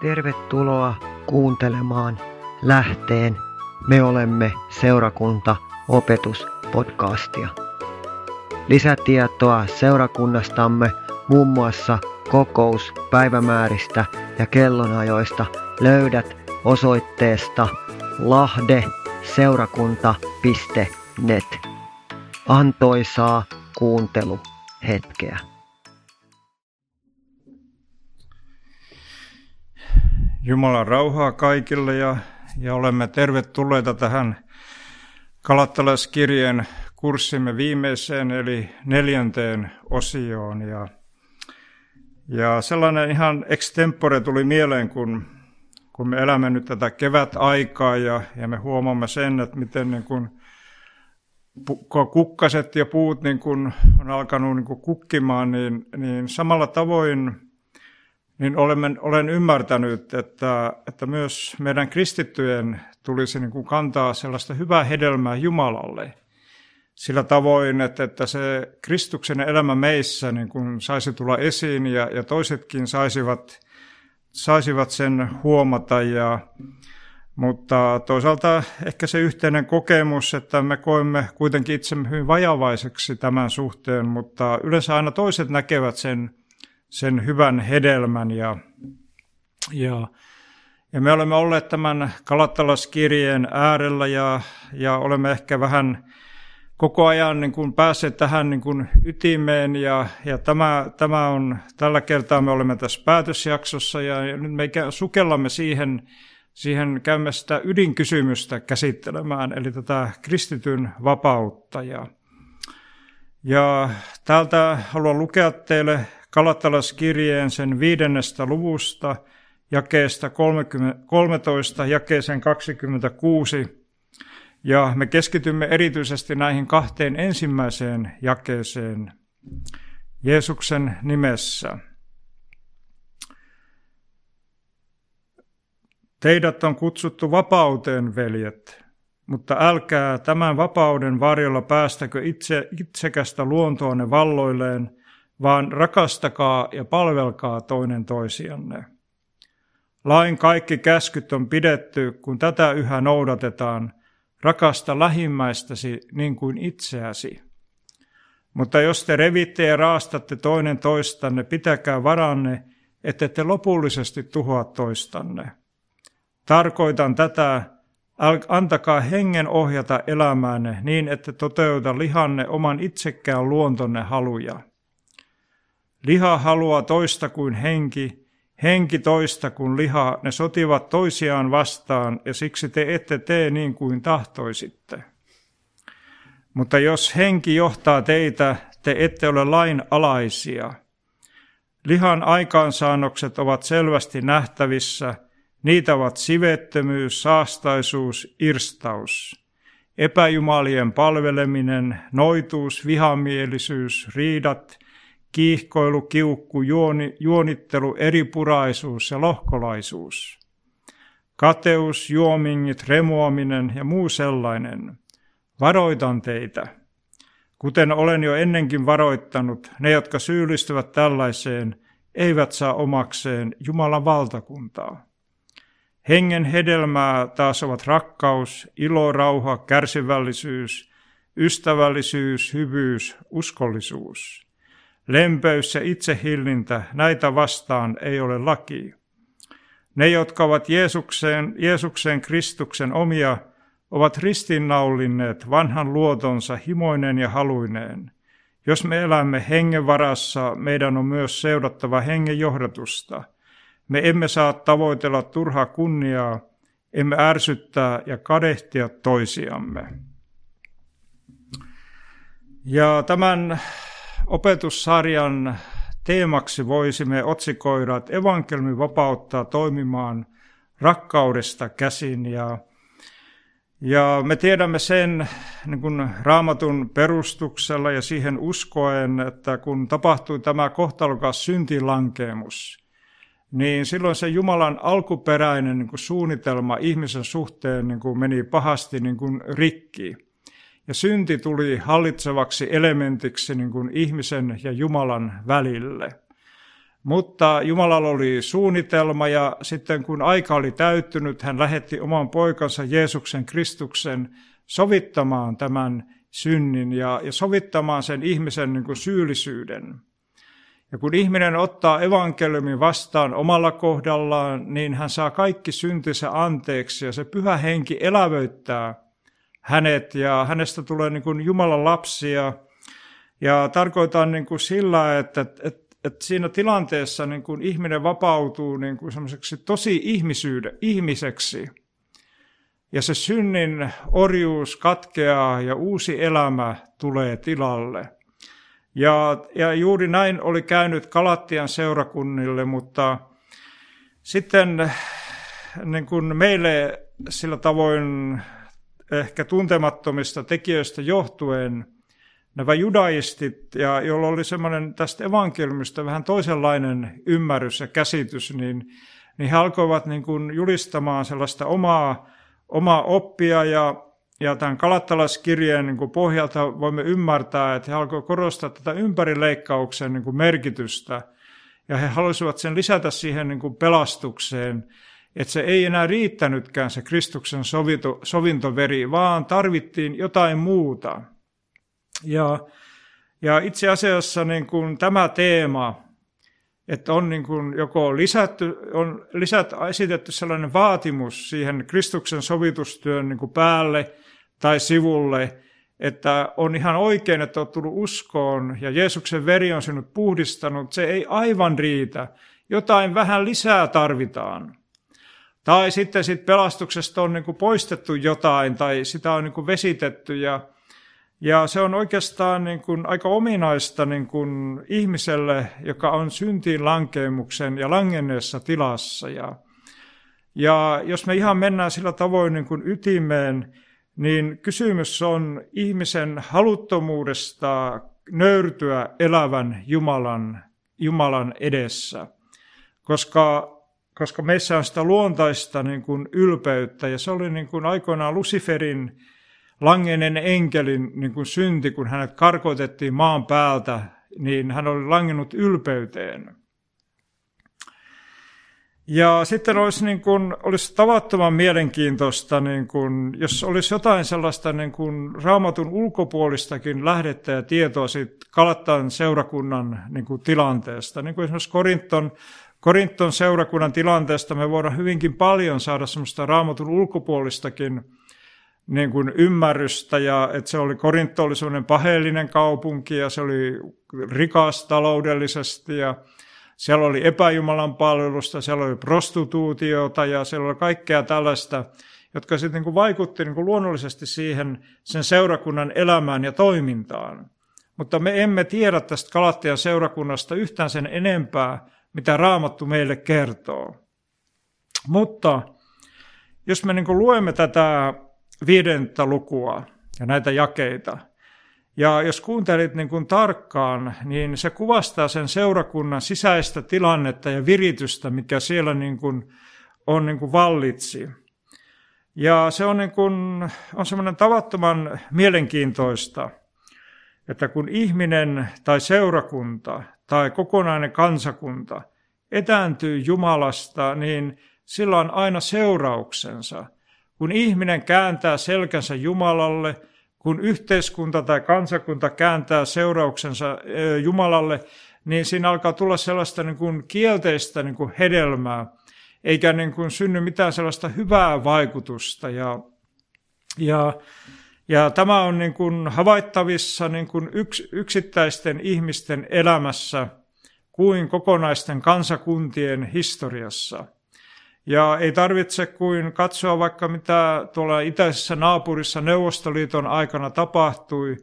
Tervetuloa kuuntelemaan Lähteen Me olemme seurakunta opetuspodcastia. Lisätietoa seurakunnastamme muun muassa kokouspäivämääristä ja kellonajoista löydät osoitteesta lahdeseurakunta.net. Antoisaa kuunteluhetkeä. Jumalan rauhaa kaikille ja, ja olemme tervetulleita tähän Kalattalaiskirjeen kurssimme viimeiseen eli neljänteen osioon. Ja, ja sellainen ihan extempore tuli mieleen, kun, kun me elämme nyt tätä kevät-aikaa ja, ja me huomaamme sen, että miten niin kuin kukkaset ja puut niin kuin on alkanut niin kuin kukkimaan, niin, niin samalla tavoin niin olemme, olen ymmärtänyt, että, että myös meidän kristittyjen tulisi niin kuin kantaa sellaista hyvää hedelmää Jumalalle. Sillä tavoin, että, että se Kristuksen elämä meissä niin kuin saisi tulla esiin ja, ja toisetkin saisivat, saisivat sen huomata. Ja, mutta toisaalta ehkä se yhteinen kokemus, että me koemme kuitenkin itsemme hyvin vajavaiseksi tämän suhteen, mutta yleensä aina toiset näkevät sen sen hyvän hedelmän. Ja, ja, ja me olemme olleet tämän Kalattalaskirjeen äärellä ja, ja olemme ehkä vähän koko ajan niin kuin päässeet tähän niin kuin ytimeen ja, ja tämä, tämä on, tällä kertaa me olemme tässä päätösjaksossa ja nyt me sukellamme siihen, siihen käymme sitä ydinkysymystä käsittelemään, eli tätä kristityn vapautta. Ja, ja täältä haluan lukea teille Kalatalaskirjeen sen viidennestä luvusta, jakeesta 30, 13, jakeeseen 26. Ja me keskitymme erityisesti näihin kahteen ensimmäiseen jakeeseen Jeesuksen nimessä. Teidät on kutsuttu vapauteen, veljet, mutta älkää tämän vapauden varjolla päästäkö itse, itsekästä luontoonne valloilleen – vaan rakastakaa ja palvelkaa toinen toisianne. Lain kaikki käskyt on pidetty, kun tätä yhä noudatetaan, rakasta lähimmäistäsi niin kuin itseäsi. Mutta jos te revitte ja raastatte toinen toistanne, pitäkää varanne, ette te lopullisesti tuhoa toistanne. Tarkoitan tätä, antakaa hengen ohjata elämäänne niin, että toteuta lihanne oman itsekään luontonne haluja. Liha haluaa toista kuin henki, henki toista kuin liha, ne sotivat toisiaan vastaan ja siksi te ette tee niin kuin tahtoisitte. Mutta jos henki johtaa teitä, te ette ole lain alaisia. Lihan aikaansaannokset ovat selvästi nähtävissä, niitä ovat sivettömyys, saastaisuus, irstaus, epäjumalien palveleminen, noituus, vihamielisyys, riidat, kiihkoilu, kiukku, juoni, juonittelu, eripuraisuus ja lohkolaisuus. Kateus, juomingit, remuaminen ja muu sellainen. Varoitan teitä. Kuten olen jo ennenkin varoittanut, ne, jotka syyllistyvät tällaiseen, eivät saa omakseen Jumalan valtakuntaa. Hengen hedelmää taas ovat rakkaus, ilo, rauha, kärsivällisyys, ystävällisyys, hyvyys, uskollisuus. Lempeys ja itsehillintä, näitä vastaan ei ole laki. Ne, jotka ovat Jeesukseen, Jeesukseen Kristuksen omia, ovat ristinnaulinneet vanhan luotonsa himoinen ja haluineen. Jos me elämme hengen varassa, meidän on myös seurattava hengen johdatusta. Me emme saa tavoitella turhaa kunniaa, emme ärsyttää ja kadehtia toisiamme. Ja tämän opetussarjan teemaksi voisimme otsikoida, että evankelmi vapauttaa toimimaan rakkaudesta käsin. Ja, ja me tiedämme sen niin kuin raamatun perustuksella ja siihen uskoen, että kun tapahtui tämä kohtalokas syntilankeemus, niin silloin se Jumalan alkuperäinen niin kuin suunnitelma ihmisen suhteen niin kuin meni pahasti niin kuin rikki. Ja synti tuli hallitsevaksi elementiksi niin kuin ihmisen ja Jumalan välille. Mutta Jumalalla oli suunnitelma ja sitten kun aika oli täyttynyt, hän lähetti oman poikansa Jeesuksen Kristuksen sovittamaan tämän synnin ja, ja sovittamaan sen ihmisen niin kuin syyllisyyden. Ja kun ihminen ottaa evankeliumin vastaan omalla kohdallaan, niin hän saa kaikki syntinsä anteeksi ja se pyhä henki elävöittää hänet ja hänestä tulee niin kuin Jumalan lapsia. Ja tarkoitan niin kuin sillä, että, että, että siinä tilanteessa niin kuin ihminen vapautuu niin kuin tosi ihmisyyden, ihmiseksi. Ja se synnin orjuus katkeaa ja uusi elämä tulee tilalle. Ja, ja juuri näin oli käynyt Kalattian seurakunnille, mutta sitten niin kuin meille sillä tavoin ehkä tuntemattomista tekijöistä johtuen nämä judaistit, ja joilla oli semmoinen tästä evankeliumista vähän toisenlainen ymmärrys ja käsitys, niin, niin he alkoivat niin kuin julistamaan sellaista omaa, omaa oppia ja ja tämän kalattalaskirjeen niin kuin pohjalta voimme ymmärtää, että he alkoivat korostaa tätä ympärileikkauksen niin kuin merkitystä. Ja he halusivat sen lisätä siihen niin kuin pelastukseen, että se ei enää riittänytkään se Kristuksen sovinto, sovintoveri, vaan tarvittiin jotain muuta. Ja, ja itse asiassa niin kuin tämä teema, että on niin kuin joko lisätty, on lisät, esitetty sellainen vaatimus siihen Kristuksen sovitustyön niin kuin päälle tai sivulle, että on ihan oikein, että olet tullut uskoon ja Jeesuksen veri on sinut puhdistanut, se ei aivan riitä. Jotain vähän lisää tarvitaan. Tai sitten sit pelastuksesta on niin kuin poistettu jotain tai sitä on niin kuin vesitetty ja, ja se on oikeastaan niin kuin aika ominaista niin kuin ihmiselle, joka on syntiin lankeemuksen ja langenneessa tilassa. Ja, ja jos me ihan mennään sillä tavoin niin kuin ytimeen, niin kysymys on ihmisen haluttomuudesta nöyrtyä elävän Jumalan, Jumalan edessä, koska, koska meissä on sitä luontaista niin kuin ylpeyttä, ja se oli niin kuin aikoinaan Luciferin langenen enkelin niin kuin synti, kun hänet karkoitettiin maan päältä, niin hän oli langennut ylpeyteen. Ja sitten olisi, niin kuin, olisi tavattoman mielenkiintoista, niin kuin, jos olisi jotain sellaista niin kuin raamatun ulkopuolistakin lähdettä ja tietoa siitä Kalattan seurakunnan niin kuin, tilanteesta. Niin kuin esimerkiksi Korinton, Korinton seurakunnan tilanteesta me voidaan hyvinkin paljon saada sellaista raamatun ulkopuolistakin niin kuin ymmärrystä, ja että se oli Korinto oli sellainen paheellinen kaupunki, ja se oli rikas taloudellisesti, ja siellä oli epäjumalan palvelusta, siellä oli prostituutiota ja siellä oli kaikkea tällaista, jotka sitten niin kuin vaikutti niin kuin luonnollisesti siihen sen seurakunnan elämään ja toimintaan. Mutta me emme tiedä tästä Kalattian seurakunnasta yhtään sen enempää, mitä Raamattu meille kertoo. Mutta jos me niin luemme tätä viidettä lukua ja näitä jakeita, ja jos kuuntelit niin kuin tarkkaan, niin se kuvastaa sen seurakunnan sisäistä tilannetta ja viritystä, mikä siellä niin kuin on niin kuin vallitsi. Ja se on, niin kuin, on semmoinen tavattoman mielenkiintoista, että kun ihminen tai seurakunta tai kokonainen kansakunta etääntyy Jumalasta, niin sillä on aina seurauksensa. Kun ihminen kääntää selkänsä Jumalalle – kun yhteiskunta tai kansakunta kääntää seurauksensa Jumalalle, niin siinä alkaa tulla sellaista niin kuin kielteistä niin kuin hedelmää, eikä niin kuin synny mitään sellaista hyvää vaikutusta. Ja, ja, ja tämä on niin kuin havaittavissa niin kuin yks, yksittäisten ihmisten elämässä kuin kokonaisten kansakuntien historiassa – ja ei tarvitse kuin katsoa vaikka mitä tuolla itäisessä naapurissa Neuvostoliiton aikana tapahtui,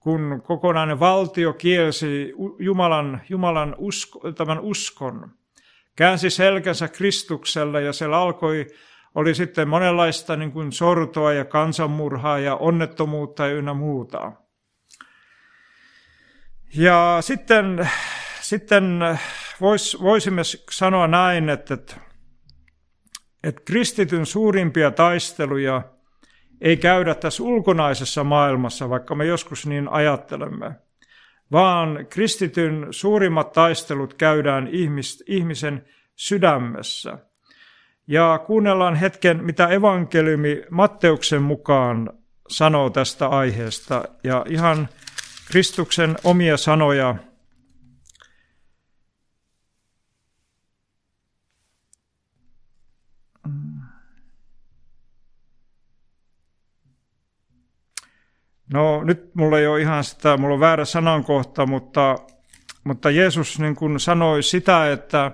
kun kokonainen valtio kielsi Jumalan, Jumalan usko, tämän uskon. Käänsi selkänsä Kristukselle ja siellä alkoi, oli sitten monenlaista niin kuin sortoa ja kansanmurhaa ja onnettomuutta ynnä muuta. Ja sitten, sitten vois, voisimme sanoa näin, että että kristityn suurimpia taisteluja ei käydä tässä ulkonaisessa maailmassa, vaikka me joskus niin ajattelemme, vaan kristityn suurimmat taistelut käydään ihmis, ihmisen sydämessä. Ja kuunnellaan hetken, mitä evankeliumi Matteuksen mukaan sanoo tästä aiheesta. Ja ihan Kristuksen omia sanoja No nyt mulla ei ole ihan sitä, mulla on väärä sanankohta, mutta, mutta Jeesus niin kuin sanoi sitä, että,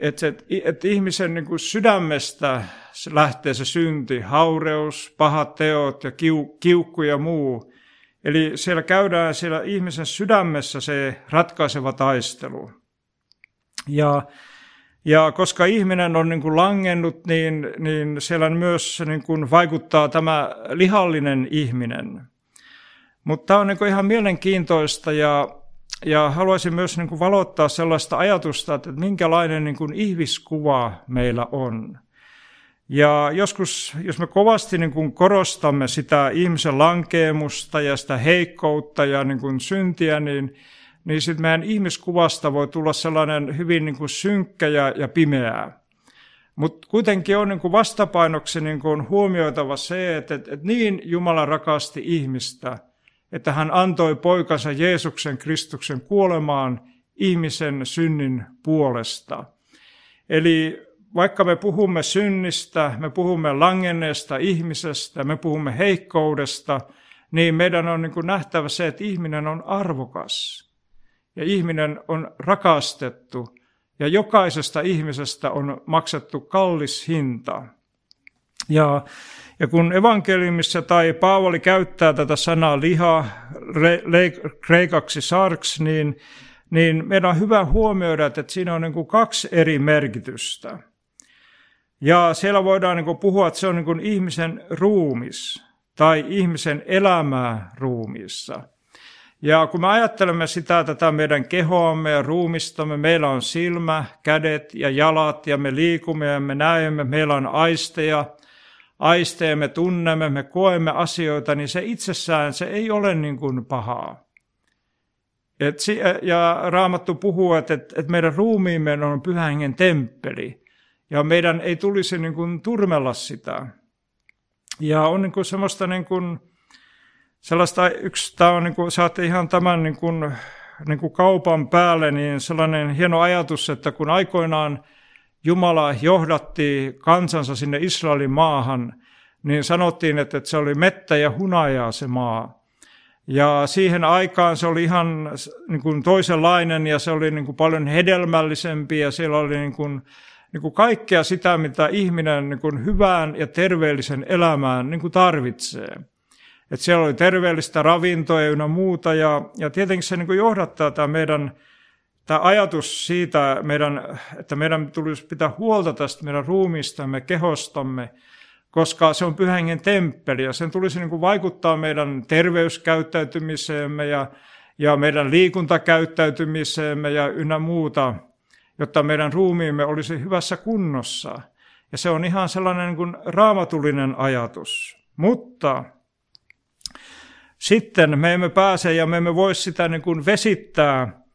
että, että ihmisen niin kuin sydämestä lähtee se synti, haureus, pahat teot ja kiu, kiukku ja muu. Eli siellä käydään siellä ihmisen sydämessä se ratkaiseva taistelu. Ja ja koska ihminen on niin kuin langennut, niin, niin siellä myös niin kuin vaikuttaa tämä lihallinen ihminen. Mutta tämä on niin kuin ihan mielenkiintoista ja, ja haluaisin myös niin kuin valottaa sellaista ajatusta, että minkälainen niin kuin ihmiskuva meillä on. Ja joskus, jos me kovasti niin kuin korostamme sitä ihmisen lankeemusta ja sitä heikkoutta ja niin kuin syntiä, niin niin sitten meidän ihmiskuvasta voi tulla sellainen hyvin niin kuin synkkä ja, ja pimeää. Mutta kuitenkin on niin kuin vastapainoksi niin kuin huomioitava se, että, että, että niin Jumala rakasti ihmistä, että hän antoi poikansa Jeesuksen Kristuksen kuolemaan ihmisen synnin puolesta. Eli vaikka me puhumme synnistä, me puhumme langenneesta ihmisestä, me puhumme heikkoudesta, niin meidän on niin kuin nähtävä se, että ihminen on arvokas ja ihminen on rakastettu ja jokaisesta ihmisestä on maksettu kallis hinta. Ja, ja kun evankeliumissa tai Paavali käyttää tätä sanaa liha, re, le, kreikaksi sarks, niin, niin meidän on hyvä huomioida, että siinä on niin kuin kaksi eri merkitystä. Ja siellä voidaan niin kuin puhua, että se on niin kuin ihmisen ruumis tai ihmisen elämää ruumiissa – ja kun me ajattelemme sitä tätä meidän kehoamme ja ruumistamme, meillä on silmä, kädet ja jalat ja me liikumme ja me näemme, meillä on aisteja, aisteja me tunnemme, me koemme asioita, niin se itsessään se ei ole niin kuin pahaa. Et, ja Raamattu puhuu, että, että meidän ruumiimme on pyhän temppeli ja meidän ei tulisi niin kuin turmella sitä. Ja on niin kuin semmoista niin kuin, sellaista yksi, tämä on niin kuin, saatte ihan tämän niin kuin, niin kuin kaupan päälle, niin sellainen hieno ajatus, että kun aikoinaan Jumala johdatti kansansa sinne Israelin maahan, niin sanottiin, että se oli mettä ja hunajaa se maa. Ja siihen aikaan se oli ihan niin kuin toisenlainen ja se oli niin kuin paljon hedelmällisempi ja siellä oli niin kuin, niin kuin kaikkea sitä, mitä ihminen niin kuin hyvään ja terveellisen elämään niin kuin tarvitsee että siellä oli terveellistä ravintoa ja muuta. Ja, ja tietenkin se niin kuin johdattaa tämä meidän tämä ajatus siitä, meidän, että meidän tulisi pitää huolta tästä meidän ruumistamme, kehostamme, koska se on pyhängen temppeli ja sen tulisi niin kuin vaikuttaa meidän terveyskäyttäytymiseemme ja, ja meidän liikuntakäyttäytymiseemme ja ynnä muuta, jotta meidän ruumiimme olisi hyvässä kunnossa. Ja se on ihan sellainen niin kuin raamatullinen ajatus. Mutta sitten me emme pääse ja me emme voi sitä niin kuin vesittää,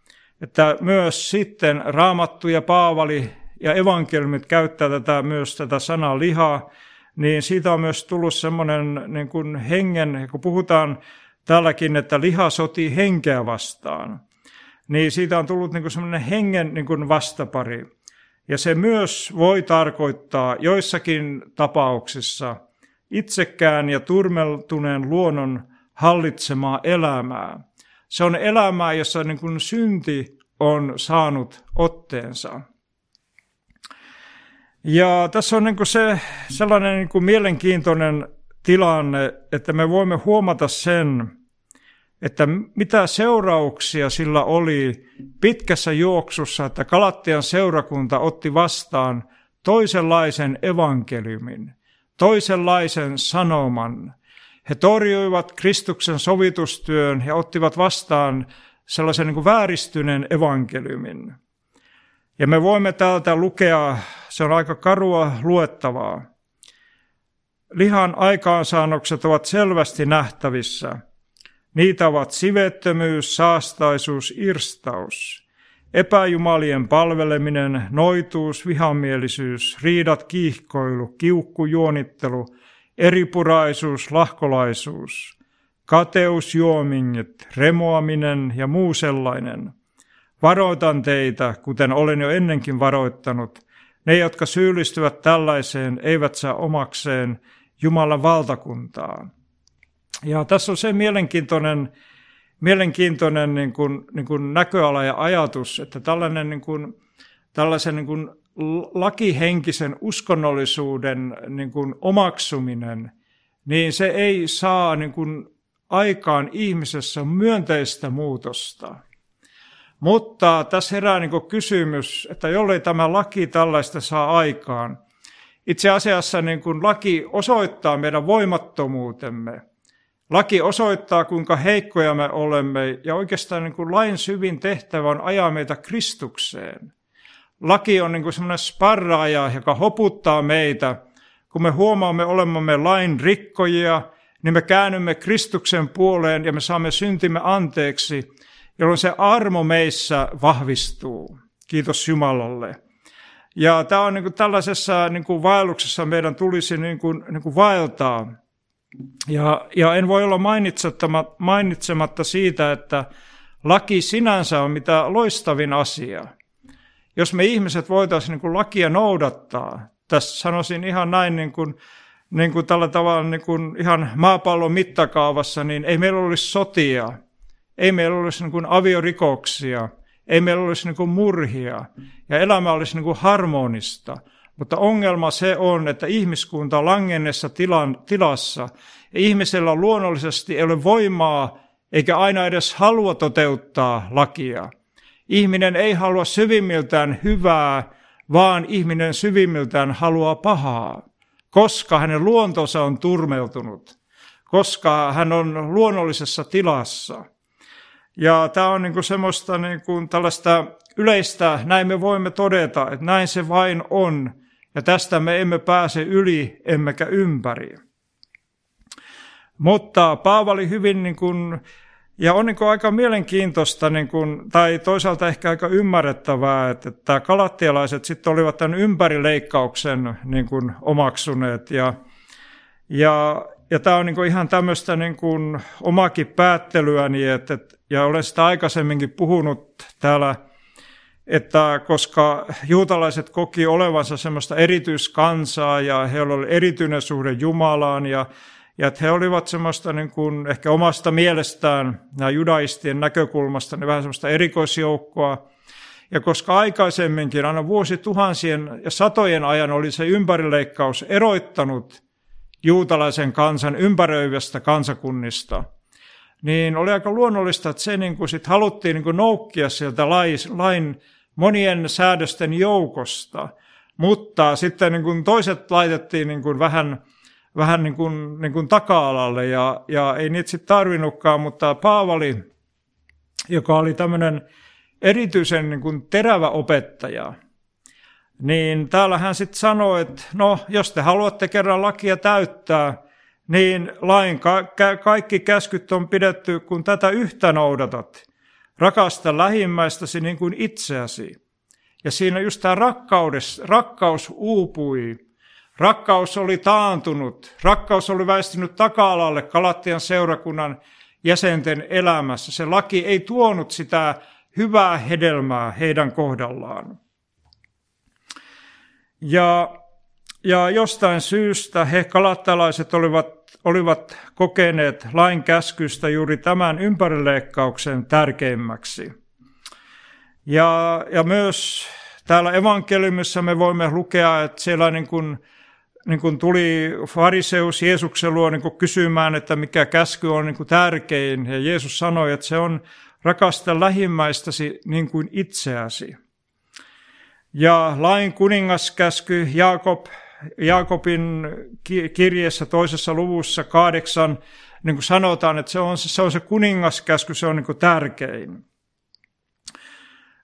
että myös sitten Raamattu ja Paavali ja evankeliumit käyttää tätä, myös tätä sanaa lihaa, niin siitä on myös tullut semmoinen niin kuin hengen, kun puhutaan tälläkin, että liha sotii henkeä vastaan, niin siitä on tullut niin kuin semmoinen hengen niin kuin vastapari. Ja se myös voi tarkoittaa joissakin tapauksissa itsekään ja turmeltuneen luonnon hallitsemaa elämää. Se on elämää, jossa niin kuin synti on saanut otteensa. Ja tässä on niin kuin se sellainen niin kuin mielenkiintoinen tilanne, että me voimme huomata sen, että mitä seurauksia sillä oli pitkässä juoksussa, että Galattian seurakunta otti vastaan toisenlaisen evankeliumin, toisenlaisen sanoman, he torjuivat Kristuksen sovitustyön ja ottivat vastaan sellaisen niin kuin vääristyneen evankeliumin. Ja me voimme täältä lukea, se on aika karua luettavaa. Lihan aikaansaannokset ovat selvästi nähtävissä. Niitä ovat sivettömyys, saastaisuus, irstaus, epäjumalien palveleminen, noituus, vihamielisyys, riidat, kiihkoilu, kiukku, juonittelu, eripuraisuus, lahkolaisuus, kateus, juomingit, remoaminen ja muu sellainen. Varoitan teitä, kuten olen jo ennenkin varoittanut, ne, jotka syyllistyvät tällaiseen, eivät saa omakseen Jumalan valtakuntaa. Ja tässä on se mielenkiintoinen, mielenkiintoinen niin kuin, niin kuin näköala ja ajatus, että tällainen niin kuin, tällaisen niin kuin lakihenkisen uskonnollisuuden niin kuin omaksuminen, niin se ei saa niin kuin aikaan ihmisessä myönteistä muutosta. Mutta tässä herää niin kysymys, että jollei tämä laki tällaista saa aikaan, itse asiassa niin kuin laki osoittaa meidän voimattomuutemme. Laki osoittaa, kuinka heikkoja me olemme, ja oikeastaan niin kuin lain syvin tehtävä on ajaa meitä Kristukseen. Laki on niin semmoinen sparraaja, joka hoputtaa meitä. Kun me huomaamme olemamme lain rikkojia, niin me käännymme Kristuksen puoleen ja me saamme syntimme anteeksi, jolloin se armo meissä vahvistuu. Kiitos Jumalalle. Ja tämä on niin kuin tällaisessa niin kuin vaelluksessa meidän tulisi niin kuin, niin kuin vaeltaa. Ja, ja en voi olla mainitsematta siitä, että laki sinänsä on mitä loistavin asia. Jos me ihmiset voitaisiin niin kuin lakia noudattaa, tässä sanoisin ihan näin niin kuin, niin kuin tällä tavalla niin kuin ihan maapallon mittakaavassa, niin ei meillä olisi sotia, ei meillä olisi niin kuin aviorikoksia, ei meillä olisi niin kuin murhia ja elämä olisi niin kuin harmonista. Mutta ongelma se on, että ihmiskunta on langennessa tilan, tilassa ja ihmisellä luonnollisesti ei ole voimaa eikä aina edes halua toteuttaa lakia. Ihminen ei halua syvimmiltään hyvää, vaan ihminen syvimmiltään haluaa pahaa, koska hänen luontonsa on turmeltunut, koska hän on luonnollisessa tilassa. Ja tämä on niin kuin semmoista niin kuin tällaista yleistä, näin me voimme todeta, että näin se vain on, ja tästä me emme pääse yli emmekä ympäri. Mutta Paavali hyvin, niin kuin, ja on niin kuin aika mielenkiintoista, niin kuin, tai toisaalta ehkä aika ymmärrettävää, että, että kalattialaiset sitten olivat tämän ympärileikkauksen niin kuin, omaksuneet, ja, ja, ja tämä on niin kuin ihan tämmöistä niin kuin, omakin päättelyäni, että, ja olen sitä aikaisemminkin puhunut täällä että koska juutalaiset koki olevansa semmoista erityiskansaa ja heillä oli erityinen suhde Jumalaan ja, ja että he olivat semmoista niin kuin ehkä omasta mielestään, nämä judaistien näkökulmasta, niin vähän semmoista erikoisjoukkoa. Ja koska aikaisemminkin, aina vuosituhansien ja satojen ajan oli se ympärileikkaus eroittanut juutalaisen kansan ympäröivästä kansakunnista, niin oli aika luonnollista, että se niin kuin sit haluttiin niin kuin noukkia sieltä lain monien säädösten joukosta, mutta sitten niin kuin toiset laitettiin niin kuin vähän, vähän niin kuin, niin kuin taka-alalle ja, ja ei niitä sitten tarvinnutkaan, mutta Paavali, joka oli tämmöinen erityisen niin kuin terävä opettaja, niin täällä hän sitten sanoi, että no, jos te haluatte kerran lakia täyttää, niin lain ka- kaikki käskyt on pidetty, kun tätä yhtä noudatat. Rakasta lähimmäistäsi niin kuin itseäsi. Ja siinä just tämä rakkaus uupui. Rakkaus oli taantunut. Rakkaus oli väistynyt taka-alalle Kalattian seurakunnan jäsenten elämässä. Se laki ei tuonut sitä hyvää hedelmää heidän kohdallaan. Ja, ja jostain syystä he kalattalaiset olivat olivat kokeneet lain käskystä juuri tämän ympärileikkauksen tärkeimmäksi. Ja, ja myös täällä evankeliumissa me voimme lukea, että siellä niin kuin, niin kuin tuli fariseus Jeesuksen luo niin kuin kysymään, että mikä käsky on niin kuin tärkein. Ja Jeesus sanoi, että se on rakasta lähimmäistäsi niin kuin itseäsi. Ja lain kuningaskäsky Jaakob Jaakobin kirjeessä toisessa luvussa kahdeksan niin kuin sanotaan, että se on se, se, on se kuningaskäsky, se on niin kuin tärkein.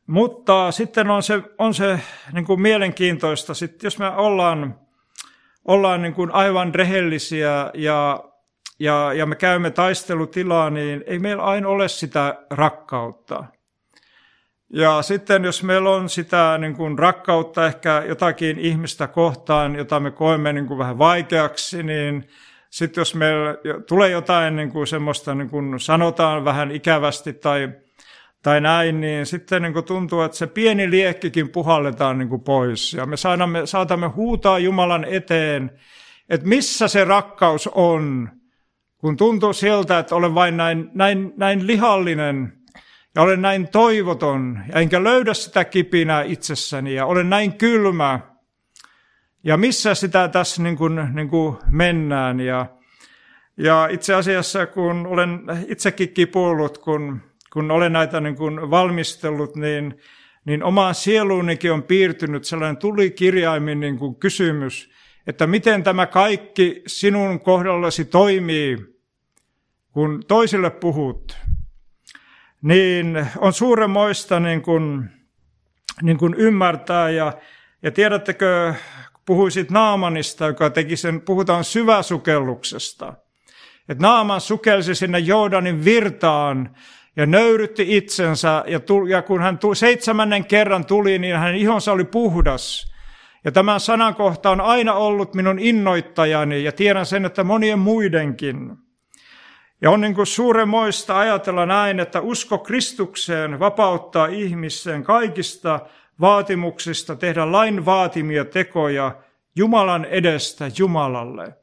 Mutta sitten on se, on se niin kuin mielenkiintoista, sitten jos me ollaan, ollaan niin kuin aivan rehellisiä ja, ja, ja me käymme taistelutilaa, niin ei meillä aina ole sitä rakkautta. Ja sitten jos meillä on sitä niin kuin rakkautta ehkä jotakin ihmistä kohtaan, jota me koemme niin kuin vähän vaikeaksi, niin sitten jos meillä tulee jotain niin kuin semmoista, niin kuin sanotaan vähän ikävästi tai, tai näin, niin sitten niin kuin tuntuu, että se pieni liekkikin puhalletaan niin kuin pois. Ja me saatamme, saatamme huutaa Jumalan eteen, että missä se rakkaus on, kun tuntuu siltä, että olen vain näin, näin, näin lihallinen ja olen näin toivoton, ja enkä löydä sitä kipinää itsessäni, ja olen näin kylmä, ja missä sitä tässä niin kuin, niin kuin mennään. Ja, ja itse asiassa, kun olen itsekin kipuillut, kun, kun olen näitä niin kuin valmistellut, niin, niin omaan sieluunikin on piirtynyt sellainen tulikirjaimin niin kuin kysymys, että miten tämä kaikki sinun kohdallasi toimii, kun toisille puhut, niin on suuremmoista niin kuin, niin kuin ymmärtää. Ja, ja tiedättekö, puhuisit Naamanista, joka teki sen, puhutaan syväsukelluksesta. Että Naaman sukelsi sinne Jordanin virtaan ja nöyrytti itsensä, ja, tuli, ja kun hän tuli, seitsemännen kerran tuli, niin hänen ihonsa oli puhdas. Ja tämä sanankohta on aina ollut minun innoittajani, ja tiedän sen, että monien muidenkin. Ja on niin kuin suuremoista ajatella näin, että usko Kristukseen vapauttaa ihmisen kaikista vaatimuksista tehdä lain vaatimia tekoja Jumalan edestä Jumalalle.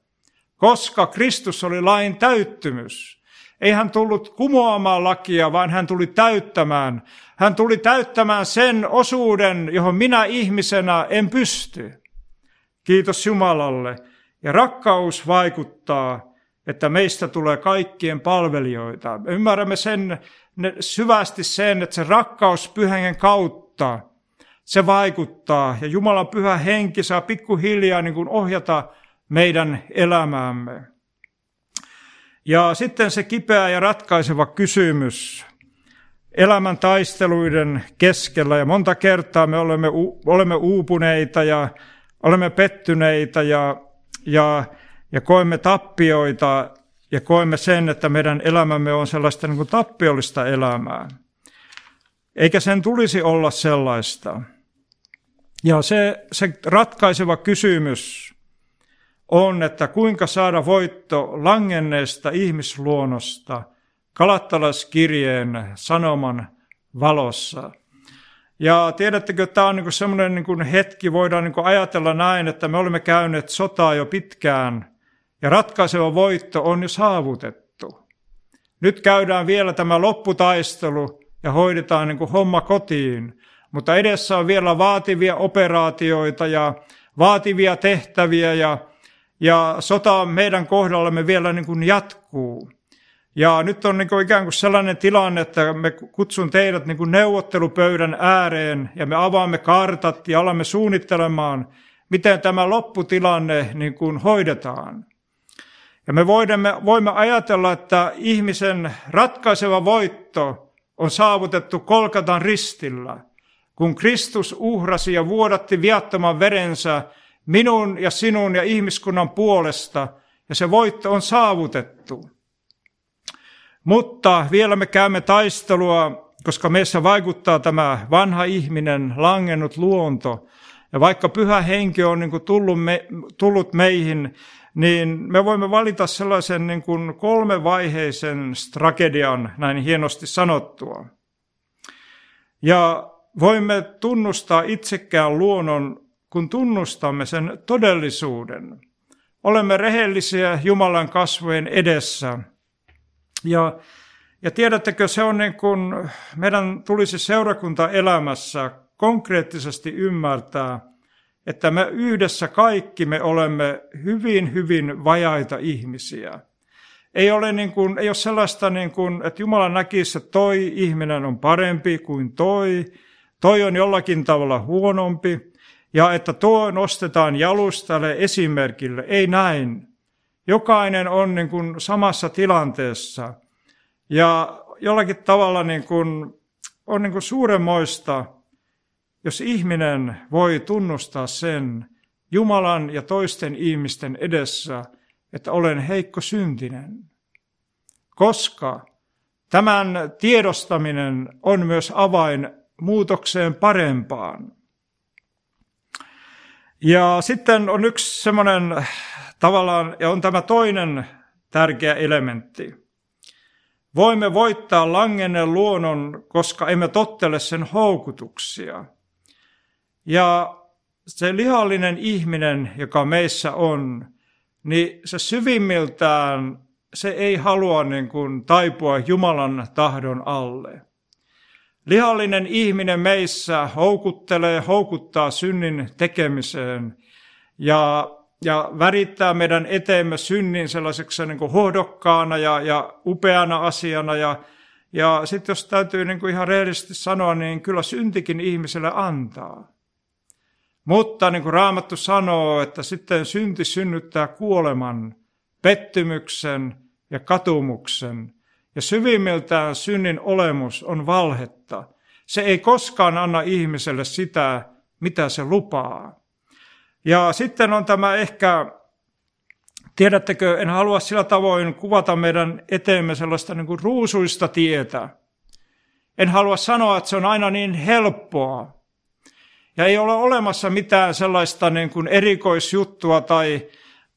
Koska Kristus oli lain täyttymys. Ei hän tullut kumoamaan lakia, vaan hän tuli täyttämään. Hän tuli täyttämään sen osuuden, johon minä ihmisenä en pysty. Kiitos Jumalalle. Ja rakkaus vaikuttaa että meistä tulee kaikkien palvelijoita. Me ymmärrämme sen, syvästi sen, että se rakkaus pyhän kautta, se vaikuttaa. Ja Jumalan pyhä henki saa pikkuhiljaa niin kuin ohjata meidän elämäämme. Ja sitten se kipeä ja ratkaiseva kysymys elämän taisteluiden keskellä. Ja monta kertaa me olemme, olemme uupuneita ja olemme pettyneitä ja, ja ja koemme tappioita ja koemme sen, että meidän elämämme on sellaista niin kuin tappiollista elämää. Eikä sen tulisi olla sellaista. Ja se, se ratkaiseva kysymys on, että kuinka saada voitto langenneesta ihmisluonnosta kalattalaskirjeen sanoman valossa. Ja tiedättekö, että tämä on niin semmoinen niin hetki, voidaan niin ajatella näin, että me olemme käyneet sotaa jo pitkään – ja ratkaiseva voitto on jo saavutettu. Nyt käydään vielä tämä lopputaistelu ja hoidetaan niin homma kotiin, mutta edessä on vielä vaativia operaatioita ja vaativia tehtäviä ja, ja sota meidän kohdallamme vielä niin kuin jatkuu. Ja nyt on niin kuin ikään kuin sellainen tilanne, että me kutsun teidät niin kuin neuvottelupöydän ääreen ja me avaamme kartat ja alamme suunnittelemaan, miten tämä lopputilanne niin kuin hoidetaan. Ja me voimme, voimme ajatella, että ihmisen ratkaiseva voitto on saavutettu Kolkatan ristillä, kun Kristus uhrasi ja vuodatti viattoman verensä minun ja sinun ja ihmiskunnan puolesta, ja se voitto on saavutettu. Mutta vielä me käymme taistelua, koska meissä vaikuttaa tämä vanha ihminen, langennut luonto. Ja vaikka pyhä henki on niin tullut, me, tullut meihin, niin me voimme valita sellaisen niin kuin kolmevaiheisen tragedian, näin hienosti sanottua. Ja voimme tunnustaa itsekään luonnon, kun tunnustamme sen todellisuuden. Olemme rehellisiä Jumalan kasvojen edessä. Ja, ja tiedättekö, se on niin kuin meidän tulisi seurakuntaelämässä konkreettisesti ymmärtää – että me yhdessä kaikki me olemme hyvin, hyvin vajaita ihmisiä. Ei ole, niin kuin, ei ole sellaista, niin kuin, että Jumala näkisi, että toi ihminen on parempi kuin toi, toi on jollakin tavalla huonompi, ja että tuo nostetaan jalustalle esimerkille. Ei näin. Jokainen on niin kuin samassa tilanteessa. Ja jollakin tavalla niin kuin, on niin kuin suuremmoista, jos ihminen voi tunnustaa sen Jumalan ja toisten ihmisten edessä, että olen heikko syntinen. Koska tämän tiedostaminen on myös avain muutokseen parempaan. Ja sitten on yksi semmoinen tavallaan, ja on tämä toinen tärkeä elementti. Voimme voittaa langenneen luonnon, koska emme tottele sen houkutuksia. Ja se lihallinen ihminen, joka meissä on, niin se syvimmiltään se ei halua niin kuin taipua Jumalan tahdon alle. Lihallinen ihminen meissä houkuttelee, houkuttaa synnin tekemiseen ja, ja värittää meidän eteemme synnin sellaiseksi niin kuin hohdokkaana ja, ja upeana asiana. Ja, ja sitten jos täytyy niin kuin ihan rehellisesti sanoa, niin kyllä syntikin ihmiselle antaa. Mutta niin kuin Raamattu sanoo, että sitten synti synnyttää kuoleman, pettymyksen ja katumuksen. Ja syvimmiltään synnin olemus on valhetta. Se ei koskaan anna ihmiselle sitä, mitä se lupaa. Ja sitten on tämä ehkä, tiedättekö, en halua sillä tavoin kuvata meidän eteemme sellaista niin kuin ruusuista tietä. En halua sanoa, että se on aina niin helppoa. Ja ei ole olemassa mitään sellaista niin kuin erikoisjuttua tai,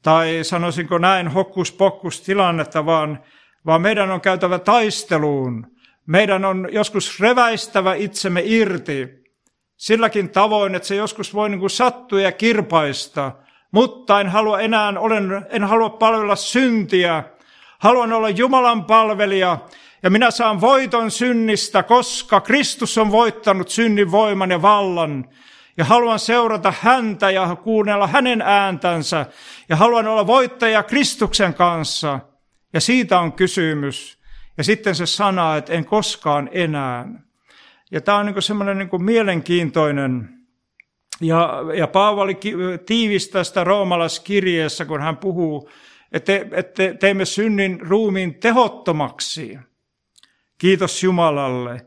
tai sanoisinko näin hokkus tilannetta, vaan, vaan meidän on käytävä taisteluun. Meidän on joskus reväistävä itsemme irti silläkin tavoin, että se joskus voi niin kuin sattua ja kirpaista, mutta en halua enää, olen, en halua palvella syntiä. Haluan olla Jumalan palvelija ja minä saan voiton synnistä, koska Kristus on voittanut synnin voiman ja vallan ja haluan seurata häntä ja kuunnella hänen ääntänsä ja haluan olla voittaja Kristuksen kanssa. Ja siitä on kysymys. Ja sitten se sana, että en koskaan enää. Ja tämä on niin semmoinen niin mielenkiintoinen, ja, ja Paavali tiivistää sitä roomalaiskirjeessä, kun hän puhuu, että, että teemme synnin ruumiin tehottomaksi. Kiitos Jumalalle.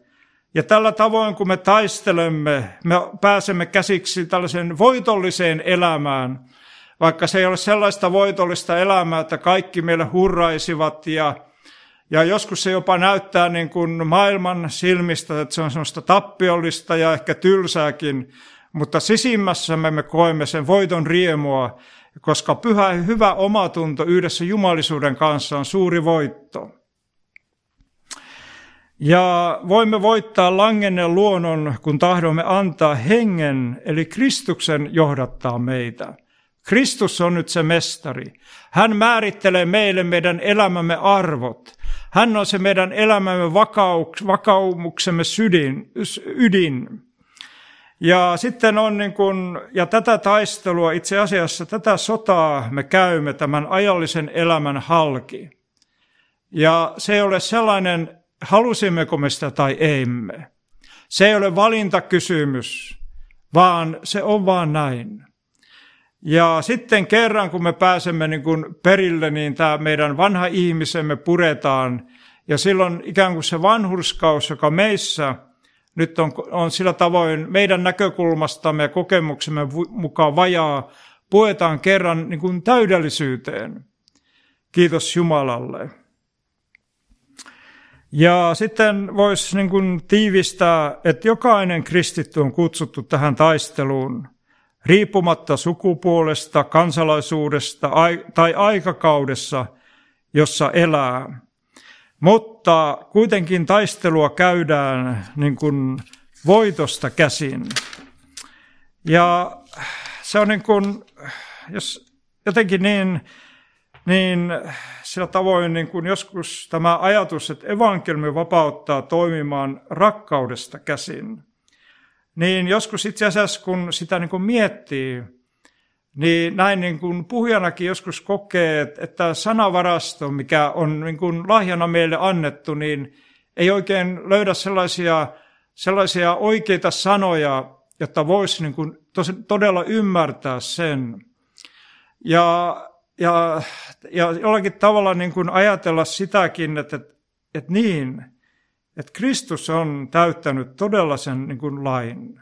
Ja tällä tavoin, kun me taistelemme, me pääsemme käsiksi tällaiseen voitolliseen elämään, vaikka se ei ole sellaista voitollista elämää, että kaikki meille hurraisivat ja, ja joskus se jopa näyttää niin kuin maailman silmistä, että se on sellaista tappiollista ja ehkä tylsääkin, mutta sisimmässämme me koemme sen voiton riemua, koska pyhä hyvä omatunto yhdessä jumalisuuden kanssa on suuri voitto. Ja voimme voittaa langenneen luonnon, kun tahdomme antaa hengen, eli Kristuksen johdattaa meitä. Kristus on nyt se mestari. Hän määrittelee meille meidän elämämme arvot. Hän on se meidän elämämme vakaumuksemme sydin, ydin. Ja sitten on niin kuin, ja tätä taistelua, itse asiassa tätä sotaa me käymme tämän ajallisen elämän halki. Ja se ei ole sellainen halusimmeko me sitä tai emme. Se ei ole valintakysymys, vaan se on vaan näin. Ja sitten kerran, kun me pääsemme niin kuin perille, niin tämä meidän vanha ihmisemme puretaan. Ja silloin ikään kuin se vanhurskaus, joka meissä nyt on, on sillä tavoin meidän näkökulmastamme ja kokemuksemme mukaan vajaa, puetaan kerran niin kuin täydellisyyteen. Kiitos Jumalalle. Ja sitten voisi niin kuin tiivistää, että jokainen kristitty on kutsuttu tähän taisteluun, riippumatta sukupuolesta, kansalaisuudesta tai aikakaudessa, jossa elää. Mutta kuitenkin taistelua käydään niin kuin voitosta käsin. Ja se on niin kuin, jos jotenkin niin niin sillä tavoin niin kuin joskus tämä ajatus, että evankeliumi vapauttaa toimimaan rakkaudesta käsin, niin joskus itse asiassa kun sitä niin kuin miettii, niin näin niin kuin puhujanakin joskus kokee, että sanavarasto, mikä on niin kuin lahjana meille annettu, niin ei oikein löydä sellaisia, sellaisia oikeita sanoja, jotta voisi niin kuin todella ymmärtää sen. Ja ja, ja jollakin tavalla niin kuin ajatella sitäkin, että, että, että niin, että Kristus on täyttänyt todella sen niin kuin lain.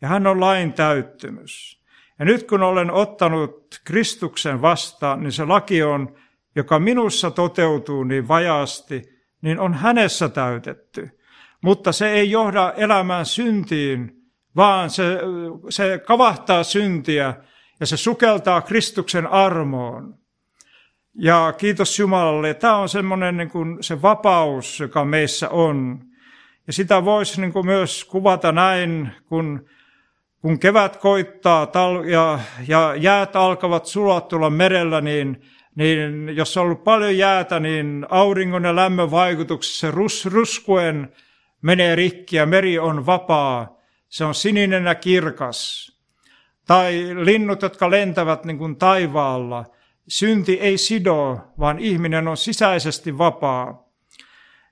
Ja hän on lain täyttymys. Ja nyt kun olen ottanut Kristuksen vastaan, niin se laki on, joka minussa toteutuu niin vajaasti, niin on hänessä täytetty. Mutta se ei johda elämään syntiin, vaan se, se kavahtaa syntiä ja se sukeltaa Kristuksen armoon. Ja kiitos Jumalalle, tämä on semmoinen niin kuin se vapaus, joka meissä on. Ja sitä voisi niin kuin myös kuvata näin, kun, kun kevät koittaa tal- ja, ja jäät alkavat sulaa tulla merellä, niin, niin jos on ollut paljon jäätä, niin auringon ja lämmön vaikutuksessa se rus, ruskuen menee rikki ja meri on vapaa. Se on sininen ja kirkas. Tai linnut, jotka lentävät niin kuin taivaalla. Synti ei sido, vaan ihminen on sisäisesti vapaa.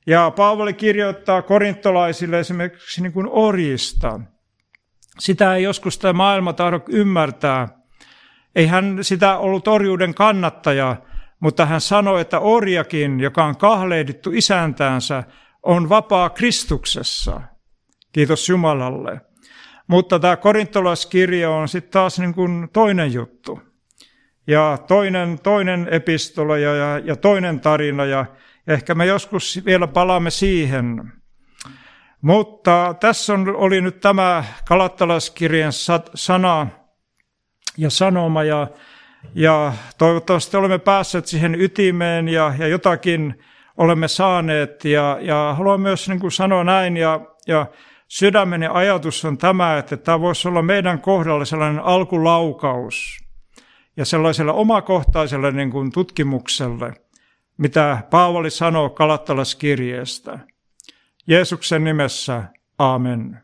Ja Paavali kirjoittaa korintolaisille esimerkiksi niin kuin orjista. Sitä ei joskus tämä maailma tahdo ymmärtää. Ei hän sitä ollut orjuuden kannattaja, mutta hän sanoi, että orjakin, joka on kahleidittu isäntäänsä, on vapaa Kristuksessa. Kiitos Jumalalle. Mutta tämä korintolaiskirja on sitten taas niin kuin toinen juttu. Ja toinen, toinen epistola ja, ja, ja toinen tarina, ja ehkä me joskus vielä palaamme siihen. Mutta tässä on, oli nyt tämä kalattalaiskirjan sana ja sanoma, ja, ja toivottavasti olemme päässeet siihen ytimeen ja, ja jotakin olemme saaneet. Ja, ja haluan myös niin kuin sanoa näin, ja, ja sydämeni ajatus on tämä, että tämä voisi olla meidän kohdalla sellainen alkulaukaus ja sellaiselle omakohtaiselle niin kuin tutkimukselle, mitä Paavali sanoo Kalattalaskirjeestä. Jeesuksen nimessä, amen.